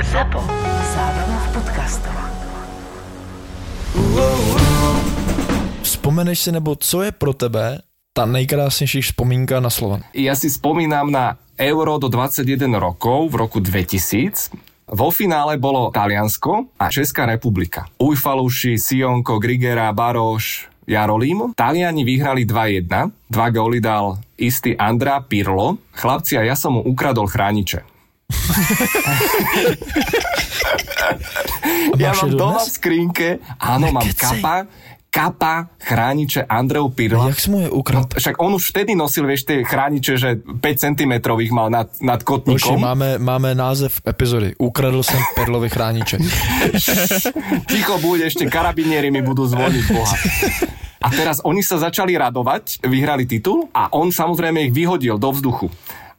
Zapo. Zábrná v podcastov. Vzpomeneš si, nebo co je pro tebe ta nejkrásnější vzpomínka na Slovan? Ja si spomínam na Euro do 21 rokov v roku 2000. Vo finále bolo Taliansko a Česká republika. Ujfaluši, Sionko, Grigera, Baroš, Jarolím. Taliani vyhrali 2-1. Dva góly dal istý Andra Pirlo. Chlapci, a ja som mu ukradol chrániče. Ja mám doma v skrinke, áno, mám kapa, kapa, chrániče Andreu Pirla. Jak mu je ukradl? Však on už vtedy nosil, vieš, tie chrániče, že 5 cm mal nad, nad kotníkom. máme, máme název epizody. Ukradl jsem Perlovi chrániče. Ticho buď, ešte karabinieri mi budú zvoniť, boha. A teraz oni sa začali radovať, vyhrali titul a on samozrejme ich vyhodil do vzduchu.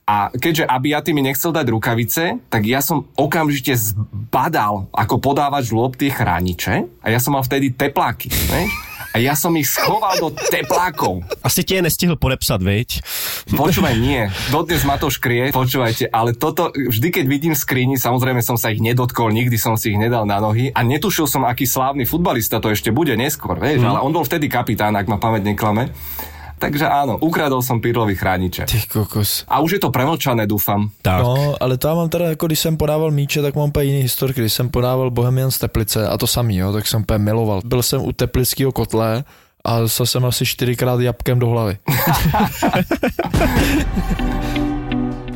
A keďže Abiaty mi nechcel dať rukavice, tak ja som okamžite zbadal, ako podávač lôb tie chrániče a ja som mal vtedy tepláky, ne? A ja som ich schoval do teplákov. Asi ti je nestihl podepsat, viď? Počúvaj, nie. Dodnes ma to škrie, počúvajte, ale toto, vždy keď vidím skrini, samozrejme som sa ich nedotkol, nikdy som si ich nedal na nohy a netušil som, aký slávny futbalista to ešte bude neskôr, vieš, mm. ale on bol vtedy kapitán, ak ma pamäť neklame. Takže áno, ukradol som Pirlovi chrániče. Ty kokos. A už je to premlčané, dúfam. Tak. No, ale to já mám teda, jako když jsem podával míče, tak mám úplně jiný historky. Když jsem podával Bohemian z Teplice a to samý, jo, tak jsem úplně miloval. Byl jsem u teplického kotle a dostal jsem asi čtyřikrát jabkem do hlavy.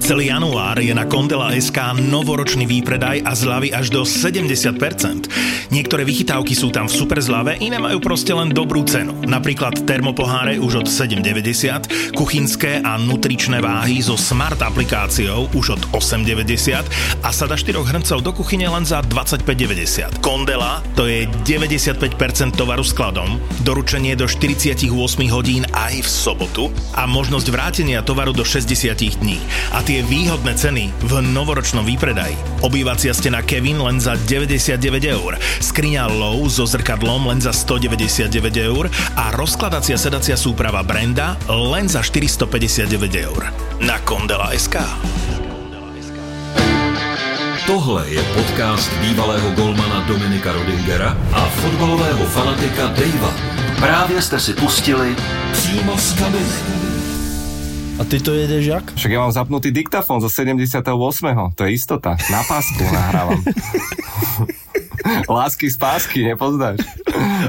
Celý január je na Kondela SK novoročný výpredaj a zľavy až do 70%. Niektoré vychytávky sú tam v super zľave, iné majú proste len dobrú cenu. Napríklad termopoháre už od 7,90, kuchynské a nutričné váhy so smart aplikáciou už od 8,90 a sada 4 hrncov do kuchyne len za 25,90. Kondela to je 95% tovaru skladom, doručenie do 48 hodín aj v sobotu a možnosť vrátenia tovaru do 60 dní. A tie výhodné ceny v novoročnom výpredaji. Obývacia stena Kevin len za 99 eur, skriňa Low so zrkadlom len za 199 eur a rozkladacia sedacia súprava Brenda len za 459 eur. Na Kondela SK. Tohle je podcast bývalého golmana Dominika Rodingera a fotbalového fanatika Davea. Právě jste si pustili přímo z kabiny. A ty to jedeš jak? Však ja mám zapnutý diktafón zo 78. To je istota. Na pásku nahrávam. Lásky z pásky, nepoznáš?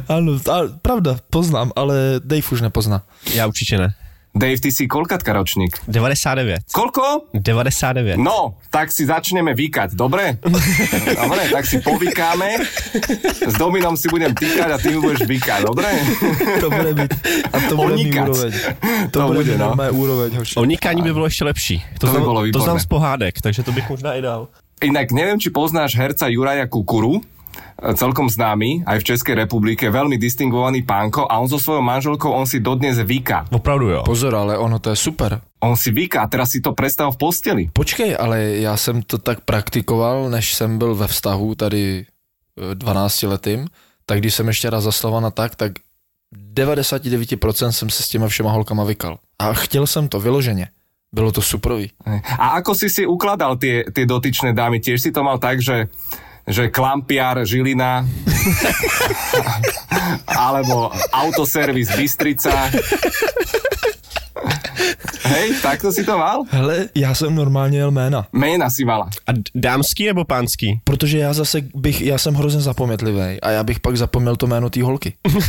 Ano, a, pravda, poznám, ale Dave už nepozná. Já určitě ne. Dave, ty si koľkatka ročník? 99. Koľko? 99. No, tak si začneme vykať, dobre? Dobre, tak si povykáme. S Dominom si budem týkať a ty mi budeš vykať, dobre? To bude být, a to bude úroveň. To, To bude bude, no. úroveň, hoši. Onikání by bylo ještě lepší. To, To by bylo to výborné. znám z pohádek, takže to bych možná i dal. Inak neviem, či poznáš herca Juraja Kukuru, celkom známy, aj v Českej republike, veľmi distingovaný pánko a on so svojou manželkou, on si dodnes vyká. Opravdu jo. Pozor, ale ono to je super. On si vyká, a teraz si to predstav v posteli. Počkej, ale já jsem to tak praktikoval, než jsem byl ve vztahu tady eh, 12 letým, tak když jsem ještě raz zaslovana tak, tak 99% jsem se s těma všema holkama vykal. A chtěl jsem to vyloženě. Bylo to suprový. A ako si si ukladal tie, tie dotyčné dámy? Tiež si to mal tak, že že Klampiar, Žilina, alebo autoservis Bystrica. Hej, takto si to mal? Hele, já jsem normálně jel jména, Jména si mala. A dámský nebo pánský? protože já zase bych, já jsem hrozně zapometlivý a já bych pak zapomněl to jméno té holky.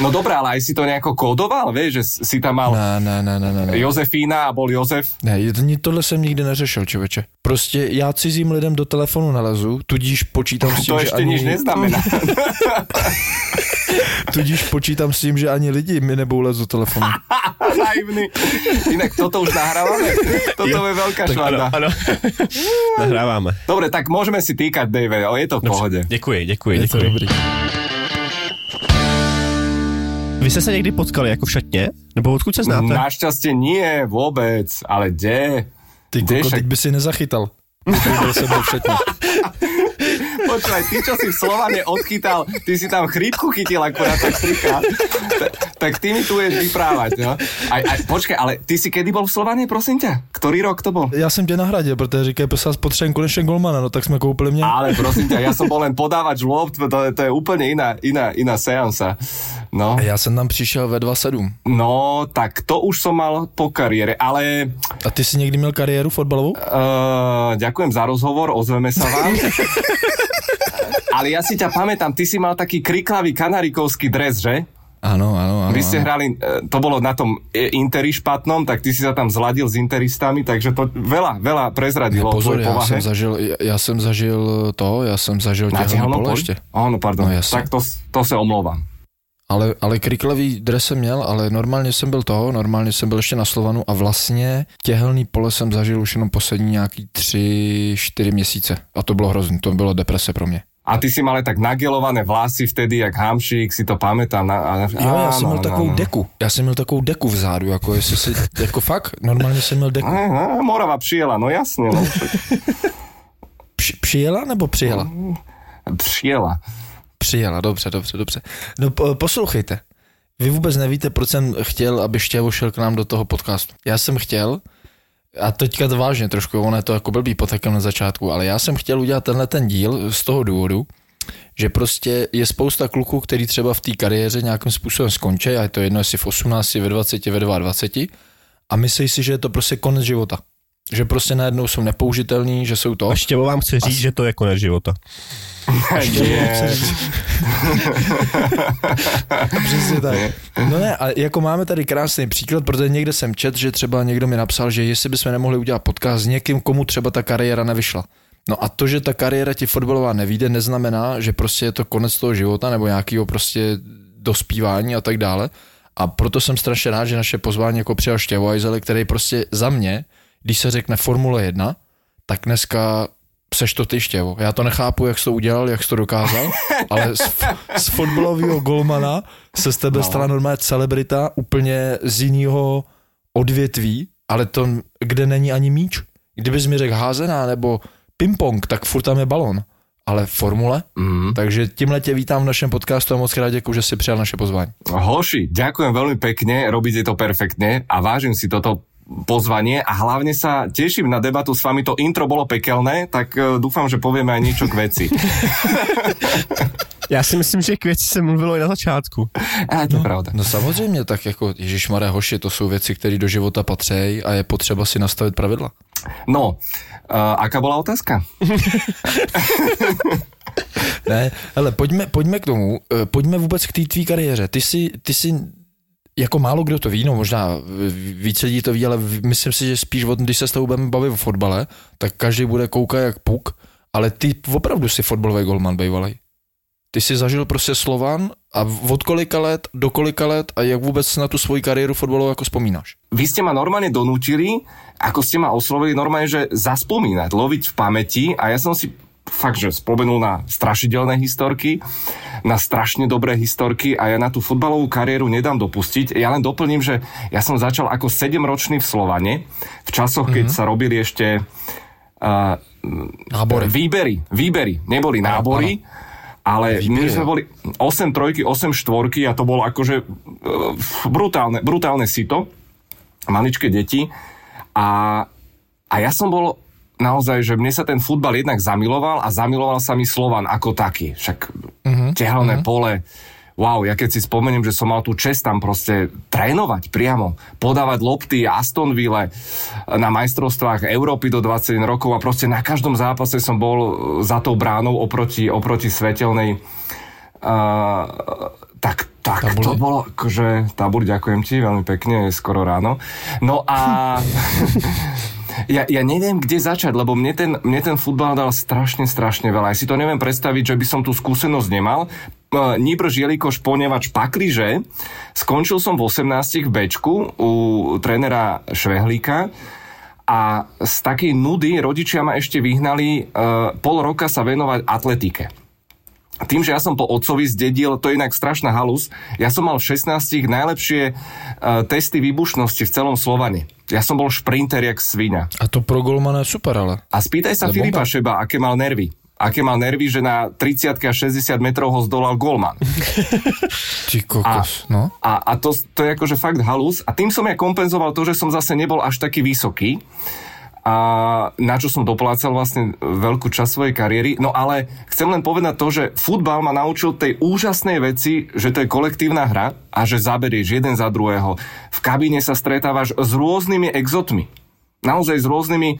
No dobré, ale aj si to nejako kódoval, vieš, že si tam mal Ne, ne, ne, ne, ne. ne. Josefína a bol Jozef. Ne, to- tohle jsem nikdy neřešil, člověče. Prostě já cizím lidem do telefonu nalezu, tudíž počítám s tím, To že ešte ani... nič neznamená. Tudíž počítám s tím, že ani lidi mi do telefonu. Naivný. Inak toto už nahrávame. Toto je veľká švanda. Ano, Nahráváme. Dobre, tak môžeme si týkať, Dave, ale je to v pohode. Děkuji, děkuji, Je to děkuji. dobrý. Vy jste se někdy potkali jako v šatně? Nebo odkud se znáte? Našťastie nie, vôbec, ale kde? Ty Kde však- teď by si nezachytal. Byl jsem byl všetný. Počúvaj, ty, čo si v Slovane odchytal, ty si tam chrípku chytil akurát tak trikrát, Ta- tak ty mi tu budeš vyprávať, no. Aj, aj, počkaj, ale ty si kedy bol v Slovane, prosím ťa? Ktorý rok to bol? Já jsem tě nahradil, protože říkají, prosím vás, potřebujeme konečně golmana, no tak jsme koupili mě. Ale prosím ťa, ja som bol len podávač lopt, to, je- to je úplne iná, iná, iná seansa. No, A já jsem tam přišel ve 2.7. no, tak to už som mal po kariére, ale A ty jsi někdy měl kariéru fotbalovou? uh, ďakujem za rozhovor, ozveme sa vám. ale ja si ťa pamätám, ty si mal taký kriklavý kanarikovský dres, že? Ano, ano, ano. Vy ste hrali, e, to bolo na tom e, Interi špatnom, tak ty si sa tam zladil s Interistami, takže to veľa, veľa prezradilo o Pozor, povahe. jsem, zažil, já, já jsem zažil to, já jsem zažil tehelnom pole ještě. Áno, pardon. No, jasne. tak to, to se omlouvám. Ale, ale kriklavý dres jsem měl, ale normálně jsem byl toho, normálně jsem byl ještě na Slovanu a vlastně těhelný pole jsem zažil už jenom poslední nějaký tři, čtyři měsíce. A to bylo hrozný, to bylo deprese pro mě. A ty si mal tak nagelované vlasy vtedy, jak hamšík, si to pamätám. Na, a, Jo, já jsem měl takovou deku. Já jsem měl takovou deku vzadu, jako jestli si, jako fakt, normálně jsem měl deku. Aha, Morava přijela, no jasne. No. Při, přijela nebo přijela? Přijela. Přijela, dobře, dobře, dobře. No po, poslouchejte, vy vůbec nevíte, proč jsem chtěl, aby Štěvo šel k nám do toho podcastu. Já jsem chtěl, a teďka to vážně trošku, ono je to jako blbý potekem na začátku, ale já jsem chtěl udělat tenhle ten díl z toho důvodu, že prostě je spousta kluků, který třeba v té kariéře nějakým způsobem skončí, a je to jedno, jestli v 18, ve 20, ve 22, a myslí si, že je to prostě konec života. Že prostě najednou jsou nepoužitelní, že jsou to. A Štěvo vám chce říct, že to je konec života. Přesně tak. No ne, a jako máme tady krásný příklad, protože někde jsem čet, že třeba někdo mi napsal, že jestli bychom nemohli udělat podcast s někým, komu třeba ta kariéra nevyšla. No a to, že ta kariéra ti fotbalová nevíde, neznamená, že prostě je to konec toho života nebo nějakého prostě dospívání a tak dále. A proto jsem strašně rád, že naše pozvání jako přijal Štěvo Ajzele, který prostě za mě, když se řekne Formule 1, tak dneska seš to ty štěvo. Já to nechápu, jak jsi to udělal, jak jsi to dokázal, ale z, f- z fotbalového golmana se z tebe no. stala normálně celebrita úplně z jiného odvětví, ale to, kde není ani míč. Kdybys mi řekl házená nebo ping-pong, tak furt tam je balon. Ale formule? Mm. Takže tímhle tě vítám v našem podcastu a moc krát děkuji, že jsi přijal naše pozvání. Hoši, ďakujem veľmi pekne, robíte to perfektne a vážim si toto pozvanie a hlavne sa teším na debatu s vami. To intro bolo pekelné, tak eh, dúfam, že povieme aj niečo k veci. Já si myslím, že k věci se mluvilo i na začátku. A to je pravda. No samozřejmě, tak jako Ježíš hoši, to jsou věci, které do života patří a je potřeba si nastavit pravidla. No, uh, aká bola otázka? Ne, hele, pojďme, pojďme k tomu, eh, pojďme vůbec k té tvý kariéře. Ty jsi, ty jsi, jako málo kdo to ví, no možná víc lidí to ví, ale myslím si, že spíš, od, když se s tebou budeme bavit o fotbale, tak každý bude koukat jak puk, ale ty opravdu jsi fotbalový golman bývalý. Ty jsi zažil prostě Slovan a od kolika let do kolika let a jak vůbec na tu svoji kariéru fotbalovou jako vzpomínáš? Vy ste ma normálne donútili, ako ste ma oslovili, normálne, že zaspomínať, loviť v pamäti a ja som si fakt, že spomenul na strašidelné historky, na strašne dobré historky a ja na tú futbalovú kariéru nedám dopustiť. Ja len doplním, že ja som začal ako 7-ročný v Slovane, v časoch, keď sa robili ešte uh, Nábory. výbery, výbery, neboli nábory, ale my sme boli 8 trojky, 8 štvorky a to bolo akože uh, brutálne, brutálne sito, maličké deti. A, a ja som bol naozaj, že mne sa ten futbal jednak zamiloval a zamiloval sa mi Slovan ako taký. Však uh-huh, tehelné uh-huh. pole, wow, ja keď si spomeniem, že som mal tú čest tam proste trénovať priamo, podávať lopty Aston Ville na majstrovstvách Európy do 21 rokov a proste na každom zápase som bol za tou bránou oproti, oproti svetelnej Uh, tak, tak Tabuli. to bolo, akože, tabuli, ďakujem ti, veľmi pekne, je skoro ráno. No a ja, ja neviem, kde začať, lebo mne ten, mne ten futbal dal strašne, strašne veľa. Ja si to neviem predstaviť, že by som tú skúsenosť nemal. Nibrž Jelikoš Ponevač Pakliže. Skončil som v 18 v Bčku u trénera Švehlíka a z takej nudy rodičia ma ešte vyhnali uh, pol roka sa venovať atletike. Tým, že ja som po otcovi zdedil, to je inak strašná halus, ja som mal v 16 najlepšie uh, testy výbušnosti v celom Slovane. Ja som bol šprinter jak svinia. A to pro golmana super, ale. A spýtaj sa Filipa bomba. Šeba, aké mal nervy. Aké mal nervy, že na 30 a 60 metrov ho zdolal golman. Ty kokos, no. A, a to, to je akože fakt halus. A tým som ja kompenzoval to, že som zase nebol až taký vysoký. A na čo som doplácal vlastne veľkú časť svojej kariéry. No ale chcem len povedať to, že futbal ma naučil tej úžasnej veci, že to je kolektívna hra a že zaberieš jeden za druhého. V kabíne sa stretávaš s rôznymi exotmi. Naozaj s rôznymi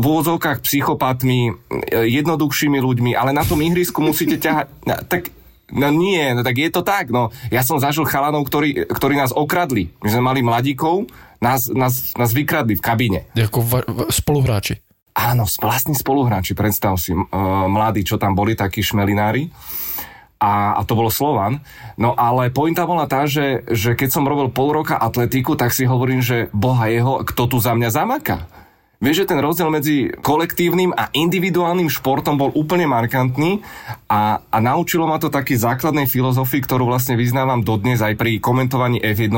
v úvodzovkách psychopatmi, jednoduchšími ľuďmi, ale na tom ihrisku musíte ťahať... Tak No nie, no tak je to tak, no. Ja som zažil chalanov, ktorí, ktorí nás okradli. My sme mali mladíkov, nás, nás, nás vykradli v kabíne. Jako va, va, spoluhráči. Áno, vlastní spoluhráči, predstav si, uh, mladí, čo tam boli, takí šmelinári. A, a to bolo Slovan. No ale pointa bola tá, že, že keď som robil pol roka atletiku, tak si hovorím, že boha jeho, kto tu za mňa zamaká? Vieš, že ten rozdiel medzi kolektívnym a individuálnym športom bol úplne markantný a, a naučilo ma to taký základnej filozofii, ktorú vlastne vyznávam dodnes aj pri komentovaní F1.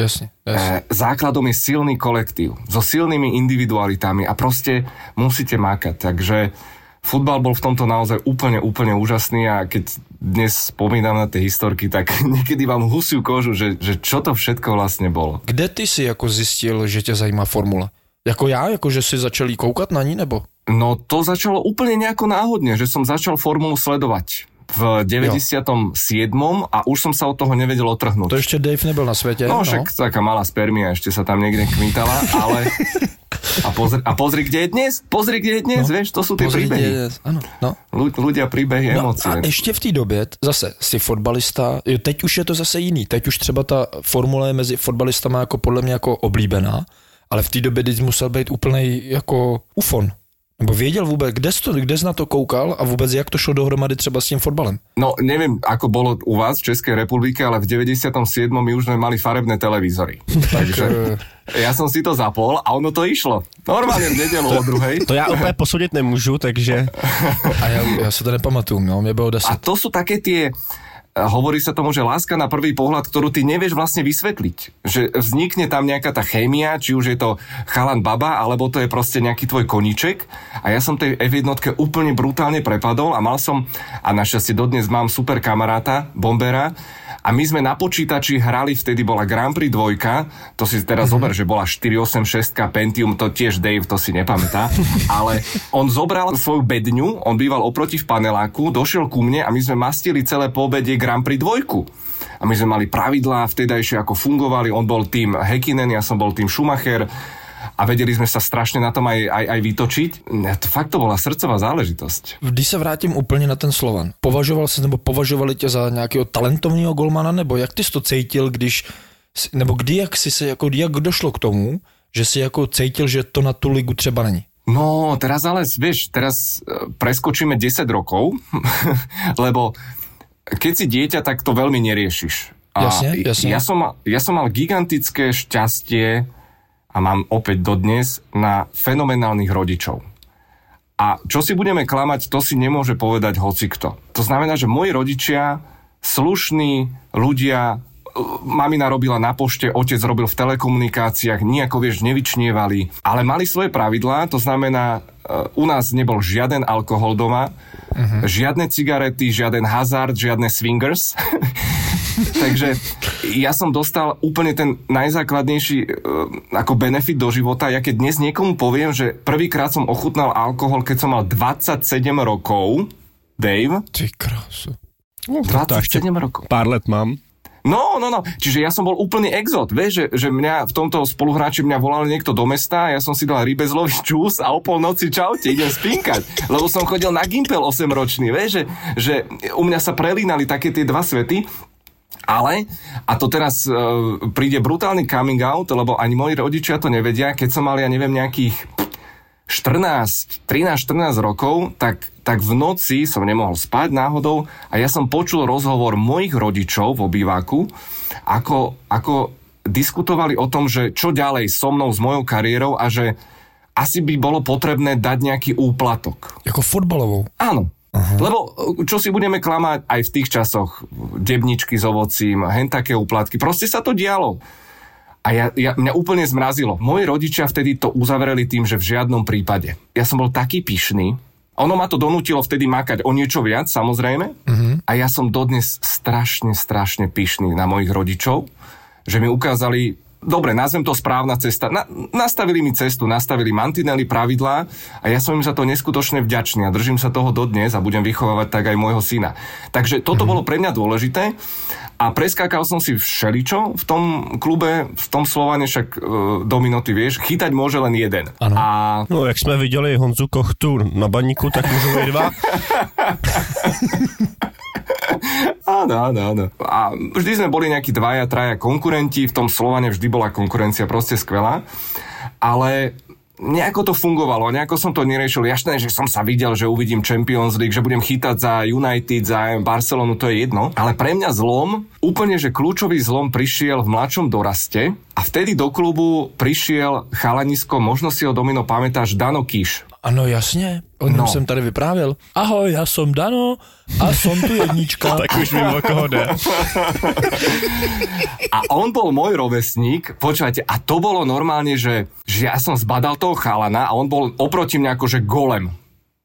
Jasne, jasne. E, základom je silný kolektív so silnými individualitami a proste musíte mákať. Takže futbal bol v tomto naozaj úplne, úplne úžasný a keď dnes spomínam na tie historky, tak niekedy vám husiu kožu, že, že čo to všetko vlastne bolo. Kde ty si jako zjistil, že tě zajímá formule? Jako já, jako že si začal jí koukat na ní, nebo? No to začalo úplne nejako náhodne, že som začal formulu sledovať v 97. a už som sa od toho nevedel otrhnúť. To ještě Dave nebyl na světě. No však taká malá spermia ešte sa tam niekde kmitala, ale... A pozri, a pozri, kde je dnes? Pozri, kde je dnes, no, vieš, to sú tie Pozri, príbehy. kde- Ano, no. Ľu- Ľudia, príbehy, No emócie. a ještě v té době, zase, jsi fotbalista, jo, teď už je to zase jiný, teď už třeba ta formule je mezi fotbalistama jako podle mě jako oblíbená, ale v té době jsi musel být úplnej jako ufon. Nebo věděl vůbec, kde jsi, to, kde jsi na to koukal a vůbec jak to šlo dohromady třeba s tím fotbalem. No, neviem, ako bolo u vás v Českej republike, ale v 97. my už sme mali farebné televízory. Takže ja som si to zapol a ono to išlo. Normálne v nedelu o druhej. To já úplně posoudit nemůžu, takže A já, já se to nepamatuju, no, mě bylo 10. A to sú také tie eh, hovorí sa tomu, že láska na prvý pohľad, ktorú ty nevieš vlastne vysvetliť. Že vznikne tam nejaká tá chémia, či už je to chalan baba, alebo to je proste nejaký tvoj koníček. A ja som tej F1 úplne brutálne prepadol a mal som, a našťastie dodnes mám super kamaráta, Bombera, a my sme na počítači hrali, vtedy bola Grand Prix 2, to si teraz zober, že bola 486 Pentium, to tiež Dave, to si nepamätá, ale on zobral svoju bedňu, on býval oproti v paneláku, došiel ku mne a my sme mastili celé po obede Grand Prix 2. A my sme mali pravidlá vtedajšie, ako fungovali, on bol tým Hekinen, ja som bol tým Schumacher a vedeli sme sa strašne na tom aj, aj, aj vytočiť. To fakt to bola srdcová záležitosť. Když se vrátím úplně na ten Slovan, považoval jsi nebo považovali tě za nějakého talentovního golmana, nebo jak ty jsi to cítil, když, si- nebo kdy, jak si se, jako jak došlo k tomu, že si jako cítil, že to na tu ligu třeba není? No, teraz ale, vieš, teraz e, preskočíme 10 rokov, lebo keď si dieťa, tak to veľmi neriešiš. A Jasne, jasne. Ja som, ja som mal gigantické šťastie a mám opäť dodnes na fenomenálnych rodičov. A čo si budeme klamať, to si nemôže povedať hocikto. To znamená, že moji rodičia, slušní ľudia, mamina robila na pošte, otec robil v telekomunikáciách, nejako vieš, nevyčnievali, ale mali svoje pravidlá, to znamená, e, u nás nebol žiaden alkohol doma, uh-huh. žiadne cigarety, žiaden hazard, žiadne swingers. Takže ja som dostal úplne ten najzákladnejší e, ako benefit do života. Ja keď dnes niekomu poviem, že prvýkrát som ochutnal alkohol, keď som mal 27 rokov, Dave, Ty krásu. to 27 ještě rokov. pár let mám. No, no, no. Čiže ja som bol úplný exot, vieš, že, že mňa v tomto spoluhráči mňa volal niekto do mesta, ja som si dal rybezlový čus a o polnoci čaute, idem spinkať. Lebo som chodil na Gimpel 8 ročný, vieš, že, že u mňa sa prelínali také tie dva svety, ale, a to teraz uh, príde brutálny coming out, lebo ani moji rodičia to nevedia, keď som mal, ja neviem, nejakých 14, 13-14 rokov, tak, tak v noci som nemohol spať náhodou a ja som počul rozhovor mojich rodičov v obýváku, ako, ako diskutovali o tom, že čo ďalej so mnou, s mojou kariérou a že asi by bolo potrebné dať nejaký úplatok. Jako fotbalovou. Áno. Aha. Lebo čo si budeme klamať aj v tých časoch, debničky s ovocím, hen také úplatky, proste sa to dialo. A ja, ja, mňa úplne zmrazilo. Moji rodičia vtedy to uzavreli tým, že v žiadnom prípade. Ja som bol taký pyšný, ono ma to donútilo vtedy makať o niečo viac, samozrejme. Uh-huh. A ja som dodnes strašne, strašne pyšný na mojich rodičov, že mi ukázali, dobre, nazvem to správna cesta. Na, nastavili mi cestu, nastavili mantinely, pravidlá a ja som im za to neskutočne vďačný a držím sa toho dodnes a budem vychovávať tak aj môjho syna. Takže toto uh-huh. bolo pre mňa dôležité a preskákal som si všeličo v tom klube, v tom Slovane, však e, do minuty vieš, chytať môže len jeden. Ano. A... No, jak sme videli Honzu Kochtu na baníku, tak môžu byť dva. áno, áno, áno. A vždy sme boli nejakí dvaja, traja konkurenti, v tom Slovane vždy bola konkurencia proste skvelá. Ale nejako to fungovalo, nejako som to neriešil. Jašné, že som sa videl, že uvidím Champions League, že budem chytať za United, za Barcelonu, to je jedno. Ale pre mňa zlom, úplne, že kľúčový zlom prišiel v mladšom doraste a vtedy do klubu prišiel chalanisko, možno si ho Domino pamätáš, Dano Kiš. Ano, jasně, o něm no. jsem tady vyprávěl. Ahoj, já jsem Dano a som tu jednička. tak už vím, o koho jde. a on bol môj rovesník, počúvajte, a to bolo normálne, že, že ja som zbadal toho chalana a on bol oproti mňa akože golem.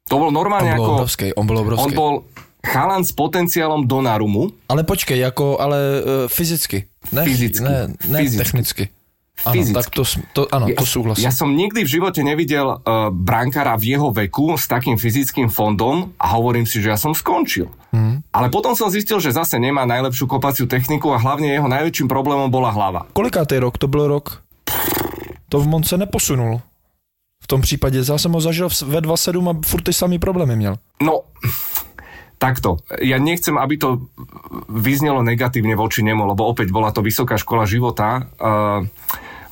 To bol normálne on bol ako... Obrovský, on bol obrovský. On bol chalan s potenciálom Donarumu. Ale počkej, ako, ale uh, fyzicky. Ne, fyzicky. Ne, ne fyzicky. technicky. Fyzicky. Ano, tak to, to, áno, ja, to súhlasím. Ja som nikdy v živote nevidel uh, brankára v jeho veku s takým fyzickým fondom a hovorím si, že ja som skončil. Mm. Ale potom som zistil, že zase nemá najlepšiu kopaciu techniku a hlavne jeho najväčším problémom bola hlava. Kolikátý rok? To byl rok? To v Monce neposunul. V tom případě zase jsem ho zažil ve 2.7 a furt ty samý problémy měl. No, takto. Ja nechcem, aby to vyznelo negatívne voči nemu, lebo opäť bola to vysoká škola života. Uh,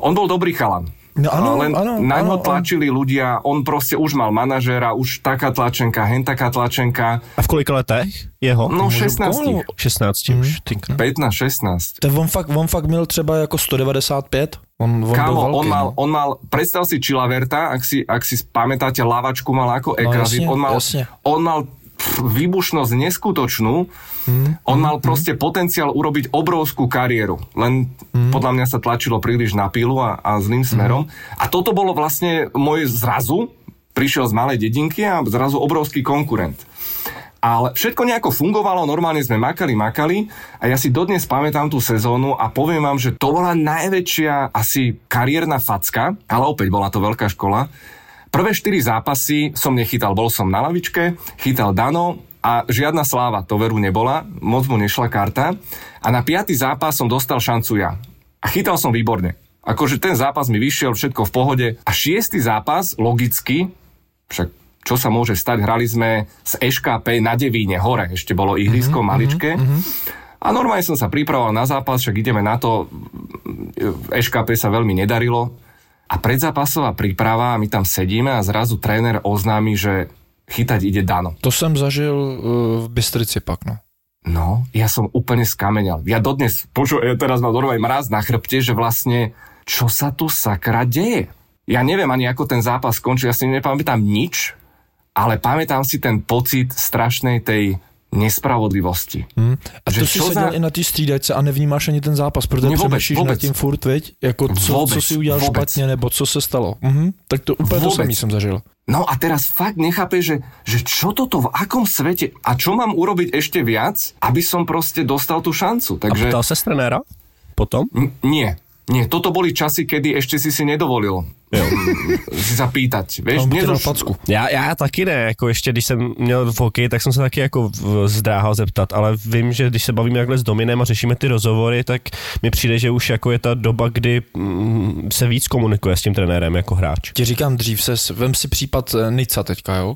on bol dobrý chalan. No, áno, len áno, na ňo tlačili áno. ľudia, on proste už mal manažéra, už taká tlačenka, hen taká tlačenka. A v kolika letech jeho? No 16. 16 už, mm. 15, 16. To on fakt, on fakt měl třeba jako 195? On, on Kámo, veľký, on, mal, no. on mal, predstav si Chilaverta, ak si, ak si pamätáte, lavačku mal ako Ekrazit, no, on mal, jasne. on mal výbušnosť neskutočnú. Mm, On mal mm, proste potenciál urobiť obrovskú kariéru. Len mm. podľa mňa sa tlačilo príliš na pilu a, a zlým smerom. Mm. A toto bolo vlastne môj zrazu. Prišiel z malej dedinky a zrazu obrovský konkurent. Ale všetko nejako fungovalo, normálne sme makali, makali a ja si dodnes pamätám tú sezónu a poviem vám, že to bola najväčšia asi kariérna facka, ale opäť bola to veľká škola, Prvé štyri zápasy som nechytal, bol som na lavičke, chytal Dano a žiadna sláva, to veru nebola, moc mu nešla karta. A na piatý zápas som dostal šancu ja. A chytal som výborne. Akože ten zápas mi vyšiel, všetko v pohode. A šiestý zápas, logicky, však čo sa môže stať, hrali sme z EŠKP na Devíne, hore, ešte bolo ihrisko mm-hmm, maličké. Mm-hmm. A normálne som sa pripravoval na zápas, však ideme na to, v EŠKP sa veľmi nedarilo, a predzápasová príprava, my tam sedíme a zrazu tréner oznámi, že chytať ide Dano. To som zažil uh, v Bystrici pak, no. No, ja som úplne skamenel. Ja dodnes, poču, ja teraz mám normálne mraz na chrbte, že vlastne, čo sa tu sakra deje? Ja neviem ani ako ten zápas skončil, ja si nepamätám nič, ale pamätám si ten pocit strašnej tej nespravodlivosti. Hmm. A že to si seděl za... i na té střídačce a nevnímáš ani ten zápas, protože ne, přemýšlíš nad tím furt, veď? Jako co, vôbec, co si udělal vôbec. špatně, nebo co se stalo. Mhm. Tak to úplně vôbec. to samý jsem zažil. No a teraz fakt nechápe, že, že čo toto, v akom svete a čo mám urobiť ešte viac, aby som proste dostal tú šancu. Takže... A pýtal sa trenéra potom? N- nie, nie, toto boli časy, kedy ešte si si nedovolil jo. si zapýtať. Vieš, nedoš... facku. Já, já taky ne, jako ještě když jsem měl v hokeji, tak jsem se taky jako zdráhal zeptat, ale vím, že když se bavíme takhle s Dominem a řešíme ty rozhovory, tak mi přijde, že už jako je ta doba, kdy mm, se víc komunikuje s tím trenérem jako hráč. Ti říkám dřív se, vem si případ eh, Nica teďka, jo?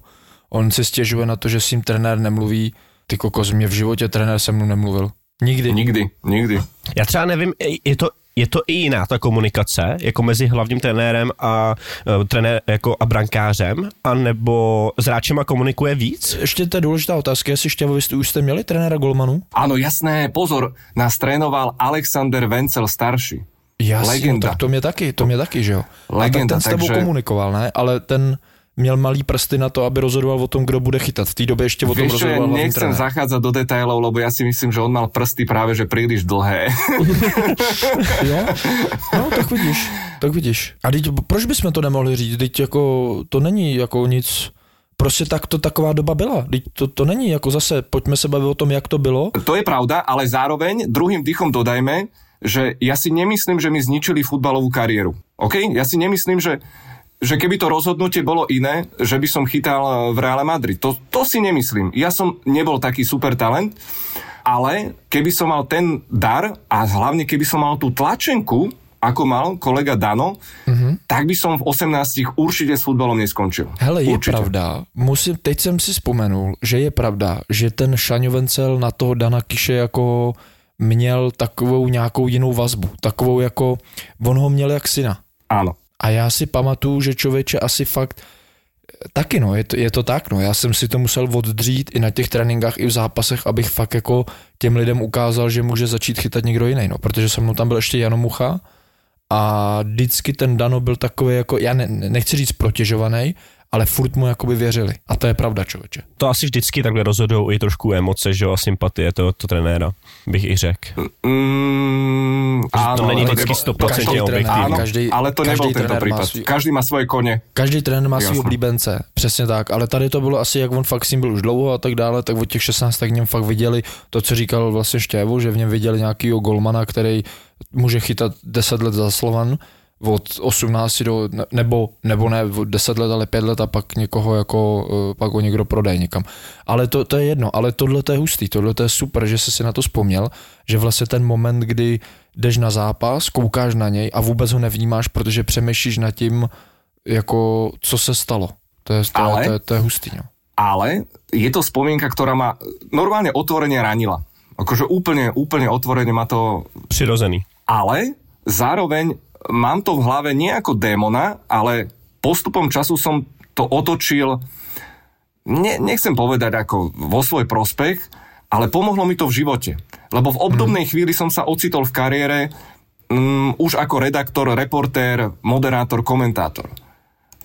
On si stěžuje na to, že s ním trenér nemluví, ty kokos, mě v životě trenér se mnou nemluvil. Nikdy. Nikdy, nikdy. Já třeba nevím, je to je to i jiná ta komunikace, jako mezi hlavním trenérem a, uh, trenér, jako a brankářem, anebo s hráčema komunikuje víc? Ještě to je důležitá otázka, jestli vy jste, už jste měli trenéra Golmanu? Áno, jasné, pozor, nás trénoval Alexander Vencel starší. Jasně, Legenda. No, tak to mě taky, to mě taky, že jo. Legenda, a tak ten s tebou takže- komunikoval, ne? Ale ten měl malý prsty na to, aby rozhodoval o tom, kdo bude chytat. V té době ještě o tom ja rozhodoval hlavný nechcem trenér. zachádzať do detailov, lebo ja si myslím, že on mal prsty práve že príliš dlhé. Jo? No, tak vidíš, tak vidíš. A teď, proč bychom to nemohli říct? Teď jako, to není jako nic, prostě tak to taková doba byla. Teď to, to není jako zase, pojďme se bavit o tom, jak to bylo. To je pravda, ale zároveň druhým dýchom dodajme, že ja si nemyslím, že mi zničili futbalovú kariéru. OK? Ja si nemyslím, že že keby to rozhodnutie bolo iné, že by som chytal v Reále Madrid. To, to si nemyslím. Ja som nebol taký super talent, ale keby som mal ten dar a hlavne keby som mal tú tlačenku, ako mal kolega Dano, mm-hmm. tak by som v 18 určite s futbalom neskončil. Hele, je určite. pravda, musím, teď jsem si vzpomenul, že je pravda, že ten Šaňovencel na toho Dana Kiše jako měl takovou nějakou jinou vazbu. Takovou jako, on ho měl jak syna. Áno. A já si pamatuju, že člověče asi fakt taky no, je to, je to tak no, já jsem si to musel oddřít i na těch tréninkách, i v zápasech, abych fakt jako těm lidem ukázal, že může začít chytat někdo jiný, no, protože se mnou tam byl ještě Jano Mucha a vždycky ten Dano byl takový jako, já ne, nechci říct protěžovaný, ale furt mu jakoby věřili. A to je pravda, člověče. To asi vždycky takhle rozhodují i trošku emoce, že jo, a sympatie toho to trenéra, bych i řekl. Mm, áno, to není vždycky nebo- 100% každý objektivní. trenér, Áno, každý, ale to každý tento trenér má prípad. svý, Každý má svoje kone. Každý trenér má svý oblíbence, přesně tak, ale tady to bylo asi, jak on fakt s ním byl už dlouho a tak dále, tak od těch 16 tak v něm fakt viděli to, co říkal vlastně Štěvu, že v něm viděli nějakýho golmana, který může chytat 10 let za Slovan, od 18 do, ne- nebo, nebo ne, od 10 let, ale 5 let a pak někoho jako, eh, pak ho někdo prodaje někam. Ale to, to je jedno, ale tohle to je hustý, tohle to je super, že jsi si na to vzpomněl, že vlastně ten moment, kdy jdeš na zápas, koukáš na něj a vůbec ho nevnímáš, protože přemýšlíš nad tím, jako co se stalo. To je, to, Ale- to, je, to je hustý. No. Ale je to spomienka, ktorá ma normálne otvorene ranila. Akože úplne, úplne otvorene ma to... Přirozený. Ale zároveň mám to v hlave nie ako démona, ale postupom času som to otočil, ne, nechcem povedať ako vo svoj prospech, ale pomohlo mi to v živote. Lebo v obdobnej chvíli som sa ocitol v kariére um, už ako redaktor, reportér, moderátor, komentátor.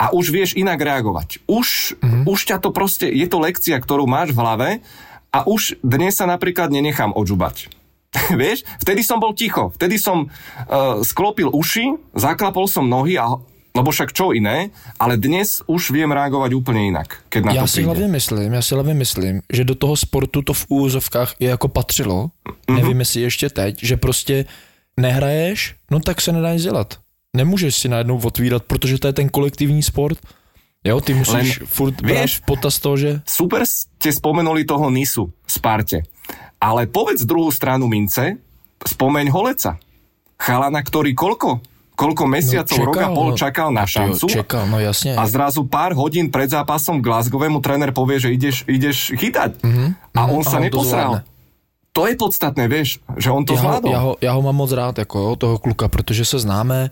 A už vieš inak reagovať. Už, mm-hmm. už ťa to proste, je to lekcia, ktorú máš v hlave a už dnes sa napríklad nenechám odžubať. vieš, vtedy som bol ticho, vtedy som uh, sklopil uši, zaklapol som nohy, a, lebo však čo iné, ale dnes už viem reagovať úplne inak, keď na Já to si hlavně myslím, já si hlavně myslím, že do toho sportu to v úvozovkách i jako patřilo. Mm-hmm. Nevím, jestli ještě teď, že prostě nehraješ, no tak se nedá nic dělat. Nemůžeš si najednou otvírat, protože to je ten kolektivní sport. Jo, ty musíš Len, furt vieš- brát v potaz toho, že Super ste spomenuli toho Nisu, Sparte. Ale povedz druhú stranu mince, spomeň Holeca. Chalana, ktorý koľko? Koľko mesiacov, no, rok a pol no. čakal na šancu. Jo, čekal, no jasně. A zrazu pár hodín pred zápasom v Glasgowe mu tréner povie, že ideš, ideš chytať. Mm-hmm. A on a sa on to neposral. To je podstatné, vieš, že on to ho, zvládol. já, ho, já ho mám moc rád, jako jo, toho kluka, protože se známe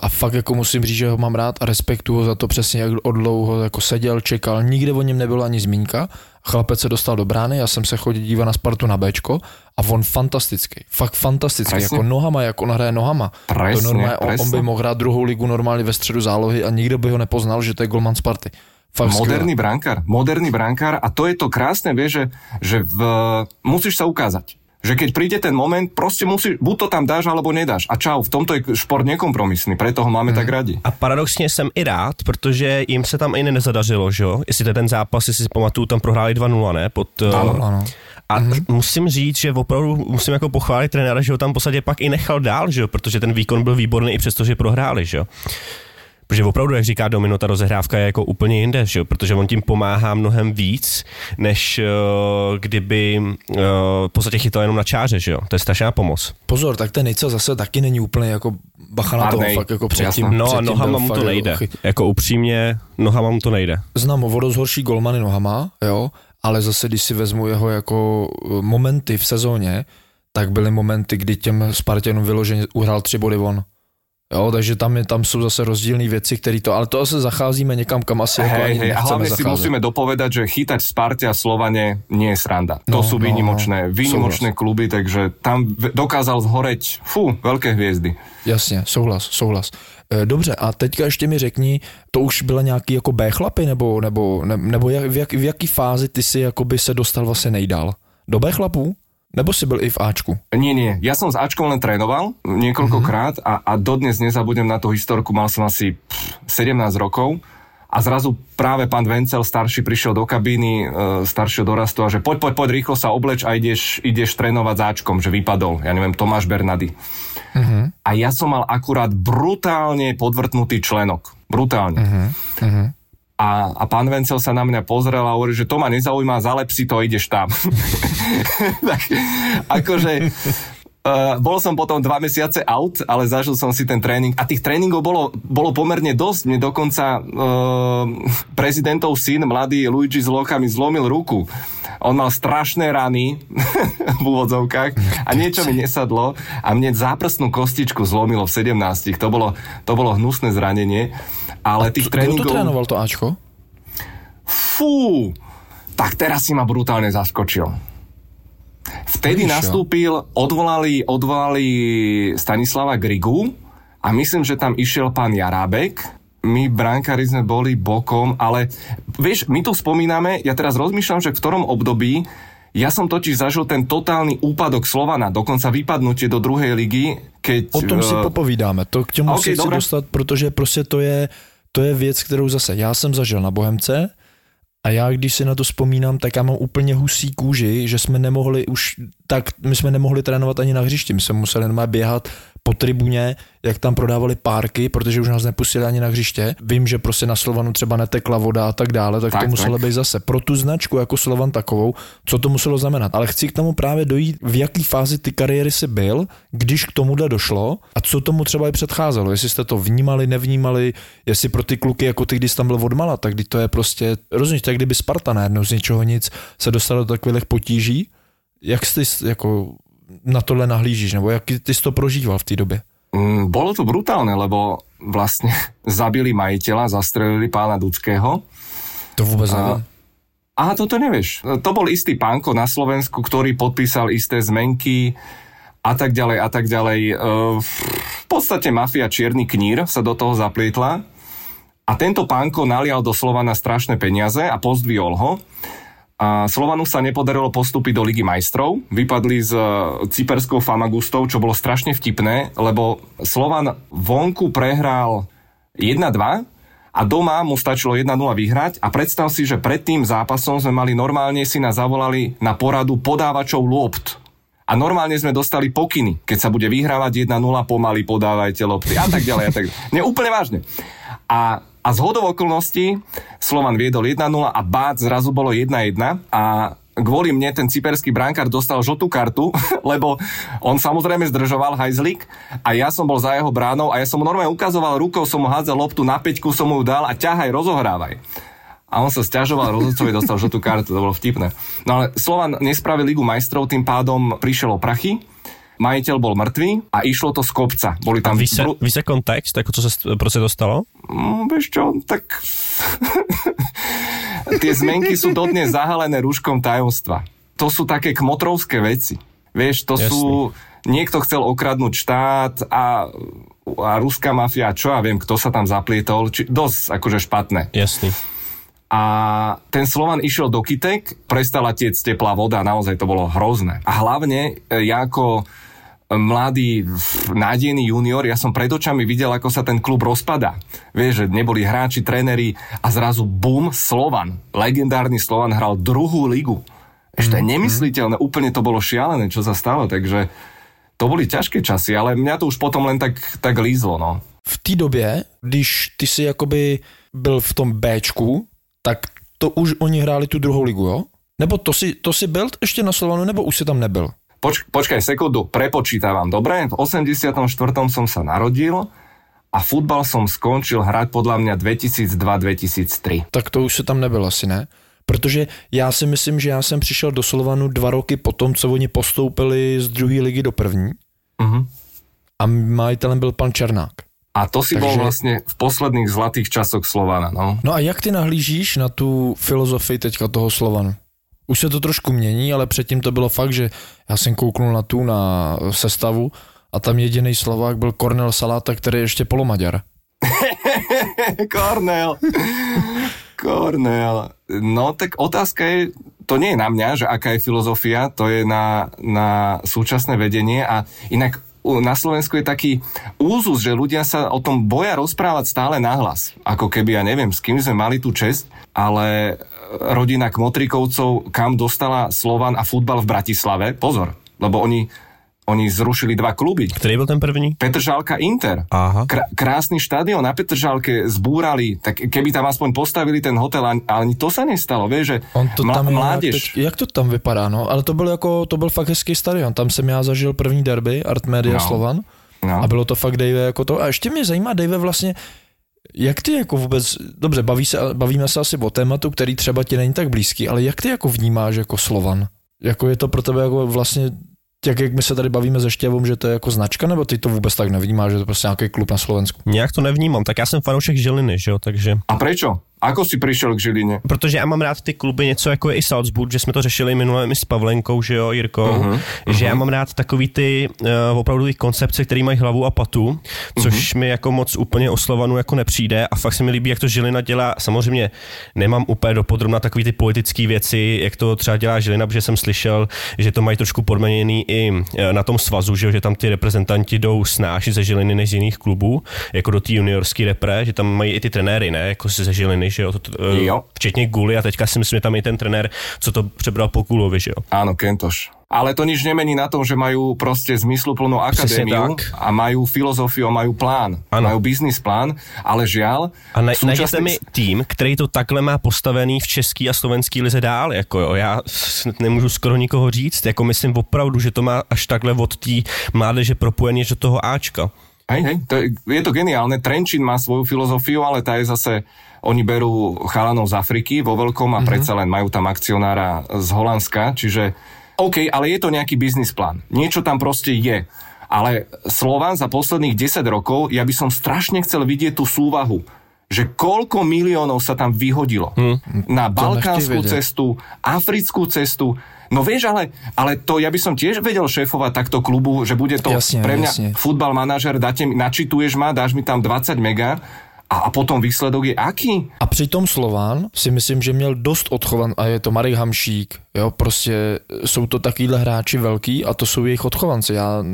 a fakt jako musím říct, že ho mám rád a respektuju ho za to přesně, jak dlouho jako seděl, čekal, nikde o něm nebylo ani zmínka. Chlapec se dostal do brány, já jsem se chodil dívat na Spartu na Bčko a on fantastický, fakt fantastický, Presne. jako nohama, jak on hraje nohama. Presne, to normálně, on, on presne. by mohl hrát druhou ligu normálně ve středu zálohy a nikdo by ho nepoznal, že to je golman Sparty. Fakt Moderný brankár, moderný brankár a to je to krásne, vieš, že, že v, musíš sa ukázať. Že keď príde ten moment, proste musíš, buď to tam dáš, alebo nedáš. A čau, v tomto je šport nekompromisný, preto ho máme tak radi. A paradoxně jsem i rád, protože jim se tam i nezadařilo, že jo? Jestli to je ten zápas, jestli si pamatuju, tam prohráli 2-0, ne? Pod, eh, Ano, ano. A mm-hmm. musím říct, že opravdu musím jako pochválit trenéra, že ho tam v podstatě pak i nechal dál, že jo? Protože ten výkon byl výborný i přesto, že prohráli, že jo? Protože opravdu, jak říká Domino, ta rozehrávka je jako úplně jinde, že jo? protože on tím pomáhá mnohem víc, než uh, kdyby uh, v podstatě chytal jenom na čáře, že jo? To je strašná pomoc. Pozor, tak ten Nica zase taky není úplně jako bacha na toho, fakt jako předtím. No a předtím nohama byl mu to nejde. chy- Jako upřímně, nohama mu to nejde. znám ho o dost horší golmany nohama, jo, ale zase když si vezmu jeho jako eh, momenty v sezóně, tak byly momenty, kdy těm Spartanům vyloženě uhrál tři body on. Jo, takže tam, je, tam jsou zase rozdílné věci, které to, ale to asi zacházíme někam, kam asi jako Hej, ani nechceme hlavne si zacházet. musíme dopovedať, že chytať Sparte a Slovane nie je sranda. To No, sú no, výnimočné, no. výnimočné kluby, takže tam dokázal zhoreť, fú, veľké hviezdy. Jasně, souhlas, souhlas. E, Dobře, a teďka ještě mi řekni, to už byla nějaký jako B chlapy, nebo, nebo, ne, nebo jak, v, jak, v jaký fázi ty si jakoby se dostal vlastně nejdál? Do B chlapů? Nebo si byl i v Ačku? Nie, nie, ja som s Ačkom len trénoval niekoľkokrát a, a dodnes nezabudnem na tú historku, mal som asi pff, 17 rokov a zrazu práve pán Vencel starší prišiel do kabíny e, staršieho dorastu a že poď, poď, poď, rýchlo sa obleč a ideš, ideš trénovať s Ačkom, že vypadol, ja neviem, Tomáš Bernady. A ja som mal akurát brutálne podvrtnutý členok. Brutálne. A, a pán Vencel sa na mňa pozrel a hovorí, že to ma nezaujíma, zalep si to, ideš tam. tak akože... Uh, bol som potom dva mesiace out, ale zažil som si ten tréning a tých tréningov bolo, bolo pomerne dosť. Mne dokonca uh, prezidentov syn, mladý Luigi Zlocha mi zlomil ruku. On mal strašné rany v úvodzovkách a niečo mi nesadlo a mne záprstnú kostičku zlomilo v 17. To bolo, to bolo hnusné zranenie. Ale tých Kdo to tréningov... trénoval to Ačko? Fú, tak teraz si ma brutálne zaskočil. Vtedy jo. nastúpil, odvolali, odvolali Stanislava Grigu a myslím, že tam išiel pán Jarábek. My brankári sme boli bokom, ale vieš, my tu spomíname, ja teraz rozmýšľam, že v ktorom období ja som totiž zažil ten totálny úpadok Slovana, dokonca vypadnutie do druhej ligy, keď... O tom si eh, popovídáme, to k těmu Ok, si chci dostat, protože prostě to je, to je věc, kterou zase já jsem zažil na Bohemce a já, když si na to vzpomínám, tak já mám úplně husí kůži, že jsme nemohli už, tak my jsme nemohli trénovat ani na hřišti, my jsme museli normálně běhat po tribuně, jak tam prodávali párky, protože už nás nepustili ani na hřiště. Vím, že prostě na Slovanu třeba netekla voda a tak dále, tak, Tak, to muselo tak. být zase pro tu značku jako Slovan takovou, co to muselo znamenat. Ale chci k tomu právě dojít, v jaký fázi ty kariéry si byl, když k tomuhle došlo a co tomu třeba i předcházelo. Jestli jste to vnímali, nevnímali, jestli pro ty kluky jako ty, když tam byl odmala, tak kdy to je prostě, rozumíš, tak kdyby Sparta najednou z ničeho nic se dostala do takových potíží, jak jsi jako na tohle nahlížíš, nebo jak ty jsi to prožíval v té době? Mm, bolo to brutálne, lebo vlastne zabili majiteľa, zastrelili pána Dudského. To vůbec A- nevím. Aha, toto nevieš. To bol istý pánko na Slovensku, ktorý podpísal isté zmenky a tak ďalej a tak ďalej. E, V podstate mafia Čierny knír sa do toho zaplietla a tento pánko nalial do Slovana strašné peniaze a pozdvihol ho. A Slovanu sa nepodarilo postúpiť do Ligy majstrov. Vypadli s e, cyperskou Famagustou, čo bolo strašne vtipné, lebo Slovan vonku prehral 1-2 a doma mu stačilo 1-0 vyhrať a predstav si, že pred tým zápasom sme mali normálne si nás zavolali na poradu podávačov lopt. A normálne sme dostali pokyny, keď sa bude vyhrávať 1-0, pomaly podávajte lopty a tak ďalej. A tak ďalej. Nie, úplne vážne. A, a z hodov okolností Slovan viedol 1-0 a bác zrazu bolo 1-1 a kvôli mne ten cyperský brankár dostal žltú kartu, lebo on samozrejme zdržoval hajzlik a ja som bol za jeho bránou a ja som mu normálne ukazoval rukou, som mu hádzal loptu na peťku, som mu ju dal a ťahaj, rozohrávaj. A on sa stiažoval, rozhodcovi dostal žltú kartu, to bolo vtipné. No ale Slovan nespravil Ligu majstrov, tým pádom prišiel o prachy, majiteľ bol mŕtvý a išlo to z kopca. Boli tam... Ví se, bru- kontext, jako co se, st- proč se to stalo? Mm, vieš čo, tak... Tie zmenky sú dodnes zahalené rúškom tajomstva. To sú také kmotrovské veci. Vieš, to Jasne. sú... Niekto chcel okradnúť štát a, a ruská mafia, čo ja viem, kto sa tam zaplietol. Či, dosť akože špatné. Jasný. A ten Slovan išiel do Kitek, prestala tiec teplá voda, naozaj to bolo hrozné. A hlavne e, ja ako mladý, nádejný junior, ja som pred očami videl, ako sa ten klub rozpada. Vieš, že neboli hráči, tréneri a zrazu bum, Slovan. Legendárny Slovan hral druhú ligu. Ešte je nemysliteľné, úplne to bolo šialené, čo sa stalo, takže to boli ťažké časy, ale mňa to už potom len tak, tak lízlo, no. v té době, když ty si jakoby byl v tom Bčku, tak to už oni hráli tu druhou ligu, jo? Nebo to si, to si byl ještě na Slovanu, nebo už si tam nebyl? Poč, počkaj sekundu, prepočítavam, dobre? V 84. som sa narodil a futbal som skončil hrať podľa mňa 2002-2003. Tak to už si tam nebyl asi, ne? Protože já si myslím, že já jsem přišel do Slovanu dva roky po tom, co oni postoupili z druhé ligy do první. Mhm. A majitelem byl pan Černák. A to si Takže- bol vlastne v posledných zlatých časoch Slovana, no. No a jak ty nahlížíš na tu filozofii teďka toho Slovanu? Už se to trošku mění, ale předtím to bylo fakt, že já jsem kouknul na tu, na sestavu a tam jediný Slovák byl Kornel Saláta, který je ještě polomaďar. Kornel. Kornel. No tak otázka je, to nie je na mňa, že aká je filozofia, to je na, na súčasné vedenie a inak na Slovensku je taký úzus, že ľudia sa o tom boja rozprávať stále nahlas. Ako keby, ja neviem, s kým sme mali tú čest, ale e, rodina Kmotrikovcov, kam dostala Slovan a futbal v Bratislave, pozor, lebo oni, oni zrušili dva kluby. Který byl ten první? Petržálka Inter. Aha. Krá- krásny štadión na Petržálke zbúrali, tak keby tam aspoň postavili ten hotel, ani, ani to sa nestalo, vieš, že On to mla- tam mládež. Jak, teď, jak to tam vypadá, no? Ale to byl jako, to byl fakt hezký stadion. Tam jsem já zažil první derby, Art Media No. Slovan. No. A bylo to fakt Dave jako to. A ještě mě zajímá Dave vlastně, jak ty jako vůbec, dobře, baví se, bavíme se asi o tématu, který třeba ti není tak blízký, ale jak ty jako vnímáš jako Slovan? Jako je to pro tebe jako vlastně, jak, jak my se tady bavíme se Štěvom, že to je jako značka, nebo ty to vůbec tak nevnímáš, že to je prostě nějaký klub na Slovensku? Nějak to nevnímám, tak já jsem fanoušek Žiliny, že jo, takže... A prečo? Ako si prišiel k Žiline? Protože já mám rád ty kluby, něco jako je i Salzburg, že jsme to řešili minule i s Pavlenkou, že jo, Jirkou, uh-huh, že já mám rád takový ty uh, opravdu ty koncepce, které mají hlavu a patu, což uh-huh. mi jako moc úplně oslovanu jako nepřijde a fakt se mi líbí, jak to Žilina dělá. Samozřejmě nemám úplně dopodrobna takový ty politické věci, jak to třeba dělá Žilina, protože jsem slyšel, že to mají trošku podměněný i eh, na tom svazu, že, jo, že tam ty reprezentanti jdou snáš ze Žiliny než z jiných klubů, jako do té juniorské repre, že tam mají i ty trenéry, ne, jako ze Žiliny, že jo, eh, Jo. včetně Guly a teďka si myslím, že tam je ten trenér, co to přebral po Gulovi, že jo. Áno, Kentoš. Ale to nič nemení na tom, že majú proste zmysluplnú akadémiu a majú filozofiu, majú plán, Ano. majú biznis plán, ale žiaľ, A najděte súčasnej- mi tým, který to takhle má postavený v český a slovenský lize dál, jako jo, já nemůžu skoro nikoho říct, jako myslím opravdu, že to má až takhle od té mládeže propojený do toho Ačka. Hej, hej, to je, je to geniálne. Trenčín má svoju filozofiu, ale tá je zase, oni berú chalanov z Afriky vo veľkom a mm-hmm. predsa len majú tam akcionára z Holandska, čiže OK, ale je to nejaký biznis plán. Niečo tam proste je. Ale Slovan za posledných 10 rokov, ja by som strašne chcel vidieť tú súvahu že koľko miliónov sa tam vyhodilo hmm. na balkánsku cestu, africkú cestu. No vieš, ale, ale to ja by som tiež vedel šéfovať takto klubu, že bude to Jasne, pre mňa jasne. futbal manažer, dáte, mi- načituješ ma, dáš mi tam 20 mega a, a potom výsledok je aký? A přitom Slován si myslím, že měl dost odchovan, a je to Marek Hamšík, jo, prostě jsou to takovýhle hráči velký a to jsou jejich odchovanci. Já,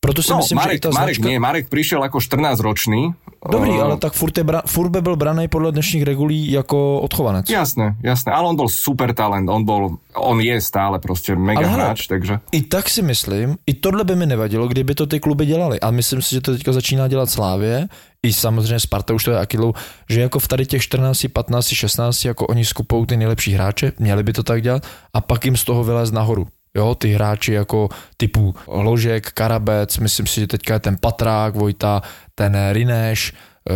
proto si No, myslím, že Marek, ta Marek značka... nie, Marek prišiel ako 14-ročný. Dobrý, Eh, ale tak furt, je bra, furt by byl branej podle dnešních regulí jako odchovanec. Jasné, jasné, ale on bol super talent, on bol, on je stále prostě mega Ale hráč, takže... I tak si myslím, i tohle by mi nevadilo, kdyby to ty kluby dělali. A myslím si, že to teďka začíná dělat Slávě, i samozřejmě Sparta už to je Akilou, že jako v tady těch 14, 15, 16, jako oni skupou ty nejlepší hráče, měli by to tak dělat, a pak jim z toho vylézt nahoru. Jo, ty hráči jako typu Ložek, Karabec, myslím si, že teďka je ten Patrák, Vojta, ten Rineš,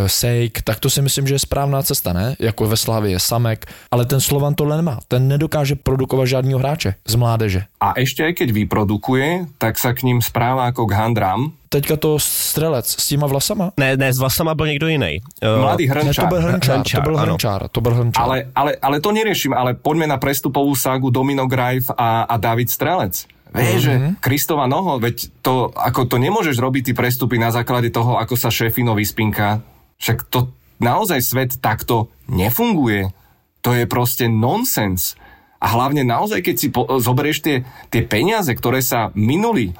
Sejk, tak to si myslím, že je správná cesta, ne? Jako ve Slavě je Samek, ale ten Slovan tohle nemá. Ten nedokáže produkovat žádného hráče z mládeže. A ešte aj keď vyprodukuje, tak sa k ním správa ako k handram. teďka to střelec s těma vlasama? Ne, ne, s Vlasama byl někdo jiný. Uh, Mladý Ne, to hrnčár. byl hrnčár, Hrnčár, to byl ano. hrnčár, to byl hrnčár. Ale, ale, ale to neriešim, ale poďme na prestupovú ságu Domino Grajf a, a David Strelec. Vieš, že Kristova noho, veď to, ako to nemôžeš robiť ty prestupy na základe toho, ako sa šéfino vyspinka. Však to naozaj svet takto nefunguje. To je proste nonsens. A hlavne naozaj, keď si po, zoberieš tie, tie peniaze, ktoré sa minuli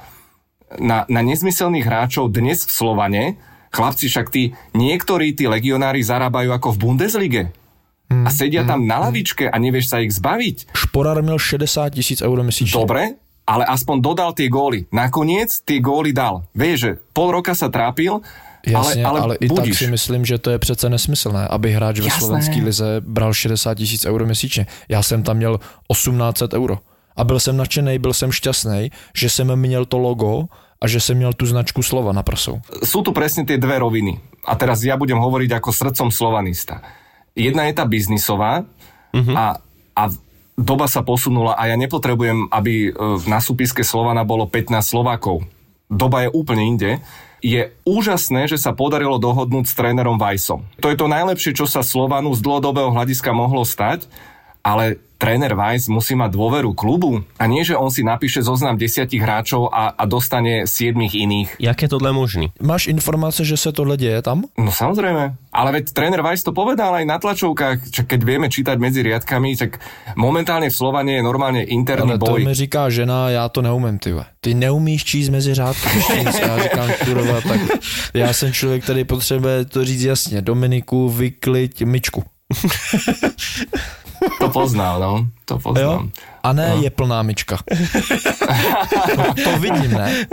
na, na nezmyselných hráčov dnes v Slovane, chlapci však tí, niektorí tí legionári zarábajú ako v Bundeslige. A sedia tam na lavičke a nevieš sa ich zbaviť. Šporar měl 60 tisíc euro měsíčně. Dobre, ale aspoň dodal tie góly. Nakoniec tie góly dal. Vieš, že pol roka sa trápil, Jasně, ale, ale, ale, i tak budíš. si myslím, že to je přece nesmyslné, aby hráč ve slovenské lize bral 60 tisíc euro měsíčně. Já jsem tam měl 1800 euro. A byl jsem nadšený, byl jsem šťastný, že jsem měl to logo a že jsem měl tu značku slova na prsou. sú tu presne tie dve roviny. A teraz ja budem hovoriť ako srdcom slovanista. Jedna je tá biznisová Mhm. a a doba sa posunula a ja nepotrebujem, aby e, na súpiske Slovana bolo 15 Slovákov. Doba je úplne inde. Je úžasné, že sa podarilo dohodnúť s trénerom Vajsom. To je to najlepšie, čo sa Slovanu z dlhodobého hľadiska mohlo stať, ale tréner Weiss musí mať dôveru klubu a nie, že on si napíše zoznam desiatich hráčov a, a dostane siedmých iných. Jak je tohle možný? Máš informace, že sa tohle deje tam? No samozrejme. Ale veď tréner Weiss to povedal aj na tlačovkách, čo keď vieme čítať medzi riadkami, tak momentálne v Slovane je normálne interný Ale to boj. mi říká žena, já to neumím, ty. Ty neumíš číst mezi řádky. Já říkám, kurva, tak já jsem člověk, který potřebuje to říct jasně. Dominiku, vykliď myčku. To poznal, no. To Jo? poznám. A ne je plná myčka. No, to vidím, ne?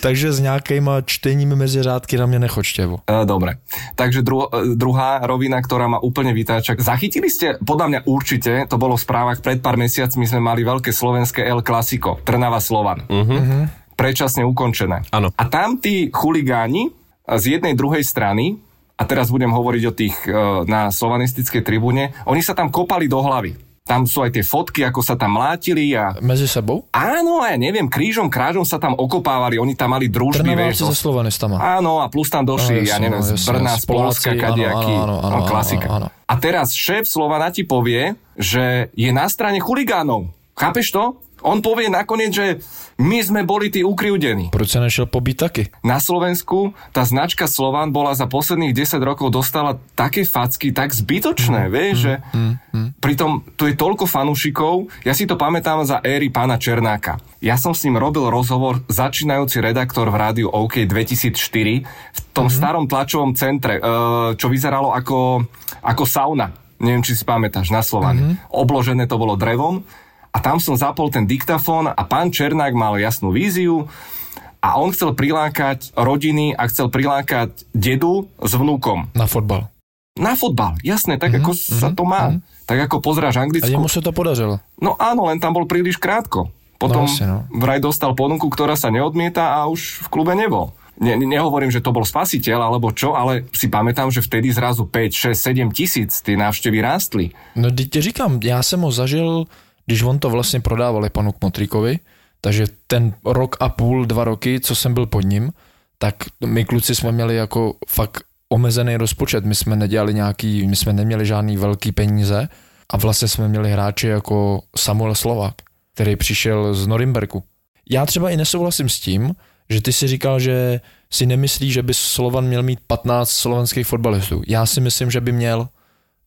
Takže s nějakýma čteními mezi řádky na mě nechoď, štěvo. E, Dobre. Takže dru, e, druhá rovina, ktorá ma úplne vytáča. Zachytili ste, podľa mňa určite, to bolo v správach, pred pár mesiacmi sme mali veľké slovenské El Clasico, Trnava Slovan. Uh-huh. Predčasne ukončené. Áno. A tam tí chuligáni e, z jednej druhej strany, a teraz budem hovoriť o tých e, na slovanistickej tribúne, oni sa tam kopali do hlavy. Tam sú aj tie fotky, ako sa tam mlátili a Mezi sebou? Áno, a ja neviem, krížom, krážom sa tam okopávali, oni tam mali družby, vieš, so slovanistama. Áno, a plus tam došli, No, ja neviem, no, z Brna, z Polska, kadejaký, áno, áno, áno, no, áno, klasika. áno. A teraz šéf Slovana ti povie, že je na strane chuligánov. Chápeš to? On povie nakoniec, že my sme boli tí ukriúdení. Proč se nešel pobít taky? Na Slovensku tá značka Slovan bola za posledných 10 rokov dostala také facky, tak zbytočné, vieš, že pritom tu je toľko fanúšikov, ja si to pamätám za éry pána Černáka. Ja som s ním robil rozhovor, začínajúci redaktor v rádiu OK 2004 v tom starom tlačovom centre, eh, čo vyzeralo ako, ako sauna. Neviem, či si pamätáš, na Slovane. Obložené to bolo drevom a tam som zapol ten diktafón a pán Černák mal jasnú víziu a on chcel prilákať rodiny a chcel prilákať dedu s vnúkom. Na fotbal. Na fotbal, jasné, tak ako sa to má. Tak ako pozráš A Anglicku. jemu se to podařilo. No áno, len tam bol príliš krátko. Potom No, jasne, no. vraj dostal ponuku, ktorá sa neodmieta a už v klube nebol. Ne, ne- nehovorím, že to bol spasiteľ alebo čo, ale si pamätám, že vtedy zrazu 5, 6, 7 tisíc tie návštevy rástli. No teď ti říkám, já jsem ho zažil, když on to vlastně prodávali panu Kmotríkovi, takže ten rok a půl, dva roky, co jsem byl pod ním, tak my kluci jsme měli jako fakt omezený rozpočet, my jsme nedělali nějaký, my jsme neměli žádný velký peníze a vlastně jsme měli hráče jako Samuel Slovák, který přišel z Norimberku. Já třeba i nesouhlasím s tím, že ty si říkal, že si nemyslíš, že by Slovan měl mít 15 slovenských fotbalistů. Já si myslím, že by měl.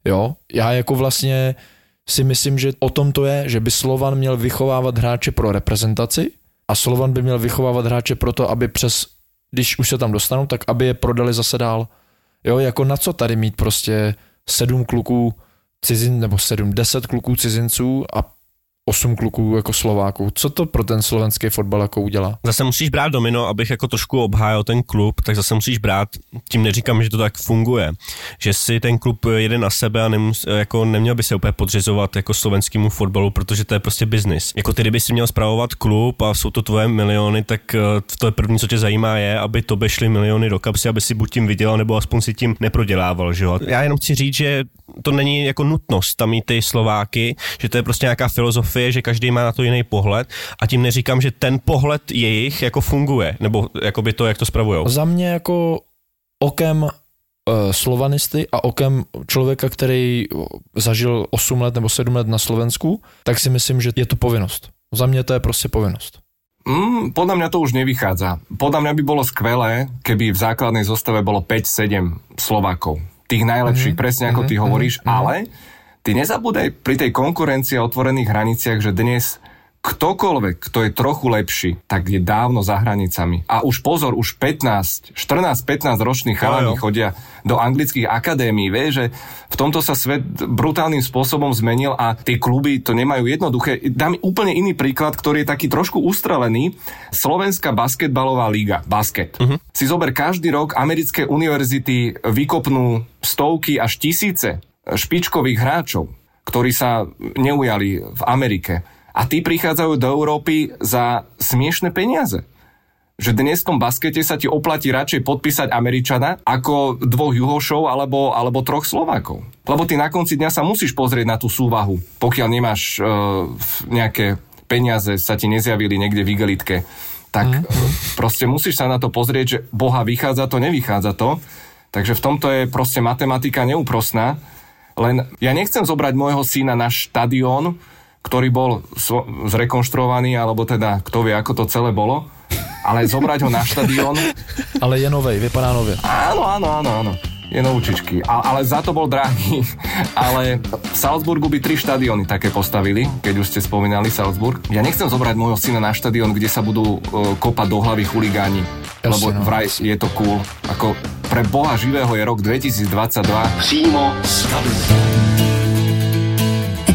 Jo, já jako vlastně si myslím, že o tom to je, že by Slovan měl vychovávat hráče pro reprezentaci a Slovan by měl vychovávat hráče pro to, aby přes, když už se tam dostanou, tak aby je prodali zase dál. Jo, jako na co tady mít prostě sedm kluků cizin, nebo sedm, deset kluků cizinců a osm kluků jako Slováků. Co to pro ten slovenský fotbal jako udělá? Zase musíš brát domino, abych jako trošku obhájil ten klub, tak zase musíš brát, tím neříkám, že to tak funguje, že si ten klub jede na sebe a nemus, jako neměl by se úplně podřizovat jako slovenskému fotbalu, protože to je prostě biznis. Jako ty, kdyby si měl spravovat klub a jsou to tvoje miliony, tak eh, to je první, co tě zajímá, je, aby to šly miliony do kapsy, aby si buď tím vydělal, nebo aspoň si tím neprodělával, že. Já jenom chci říct, že to není jako nutnost tam mít ty Slováky, že to je prostě nějaká filozofie, že každý má na to jiný pohled a tím neříkám, že ten pohled jejich jako funguje, nebo jakoby to, jak to spravujou. Za mě jako okem uh, slovanisty a okem člověka, který zažil 8 let nebo 7 let na Slovensku, tak si myslím, že je to povinnost. Za mě to je prostě povinnost. Mm, podľa mňa to už nevychádza. Podľa mňa by bolo skvelé, keby v základnej zostave bolo 5-7 Slovákov. Tých najlepších, mm-hmm. presne ako ty hovoríš, mm-hmm. ale ty nezabúdaj pri tej konkurencii a otvorených hraniciach, že dnes ktokoľvek, kto je trochu lepší, tak je dávno za hranicami. A už pozor, už 15, 14-15 roční chalani jo. chodia do anglických akadémií, vie, že v tomto sa svet brutálnym spôsobom zmenil a tie kluby to nemajú jednoduché. Dám úplne iný príklad, ktorý je taký trošku ustrelený. Slovenská basketbalová liga, basket. Uh-huh. Si zober každý rok americké univerzity vykopnú stovky až tisíce špičkových hráčov, ktorí sa neujali v Amerike. A tí prichádzajú do Európy za smiešne peniaze. že dnes v tom baskete sa ti oplatí radšej podpísať Američana ako dvoch Juhošov alebo, alebo troch Slovákov. Lebo ty na konci dňa sa musíš pozrieť na tú súvahu, pokiaľ nemáš uh, nejaké peniaze, sa ti nezjavili niekde v igelitke. Tak mm-hmm. proste musíš sa na to pozrieť, že Boha vychádza to, nevychádza to. Takže v tomto je proste matematika neúprosná. Len ja nechcem zobrať môjho syna na štadión, ktorý bol zrekonštruovaný, alebo teda kto vie, ako to celé bolo, ale zobrať ho na štadión. Ale je novej, vypadá nově. Áno, áno, áno, áno. Je novúčičky. A, ale za to bol drahý. Ale v Salzburgu by tri štadióny také postavili, keď už ste spomínali Salzburg. Ja nechcem zobrať môjho syna na štadión, kde sa budú uh, kopať do hlavy chuligáni. Jasne, lebo no. vraj je to cool. Ako pre Boha živého je rok 2022. Přímo z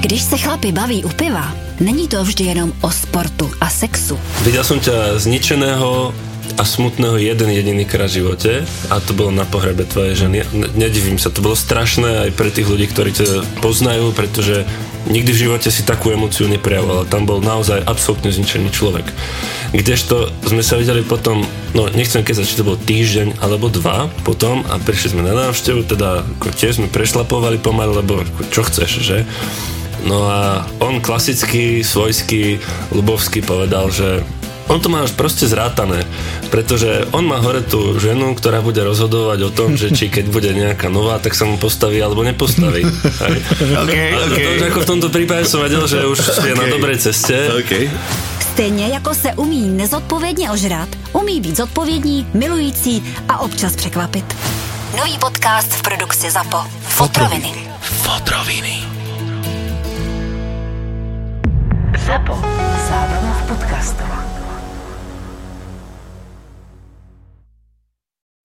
Když se chlapi baví u piva, není to vždy jenom o sportu a sexu. Videl som ťa zničeného a smutného jeden jediný krát v živote a to bolo na pohrebe tvojej ženy. Nedivím sa, to bolo strašné aj pre tých ľudí, ktorí ťa poznajú, pretože nikdy v živote si takú emociu neprejavoval. Tam bol naozaj absolútne zničený človek. Kdežto sme sa videli potom, no nechcem keď či to bol týždeň alebo dva potom a prišli sme na návštevu, teda ako tiež sme prešlapovali pomaly, lebo čo chceš, že? No a on klasicky, svojsky, ľubovsky povedal, že on to má už proste zrátané, pretože on má hore tú ženu, ktorá bude rozhodovať o tom, že či keď bude nejaká nová, tak sa mu postaví alebo nepostaví. okay, a okay. to už ako v tomto prípade som vedel, že už okay. je na dobrej ceste. Okay. Stejně jako se umí nezodpovědně ožrat, umí být zodpovědní, milující a občas překvapit. Nový podcast v produkci ZAPO. Fotroviny. Fotroviny. ZAPO. Zábrná v podcastovách.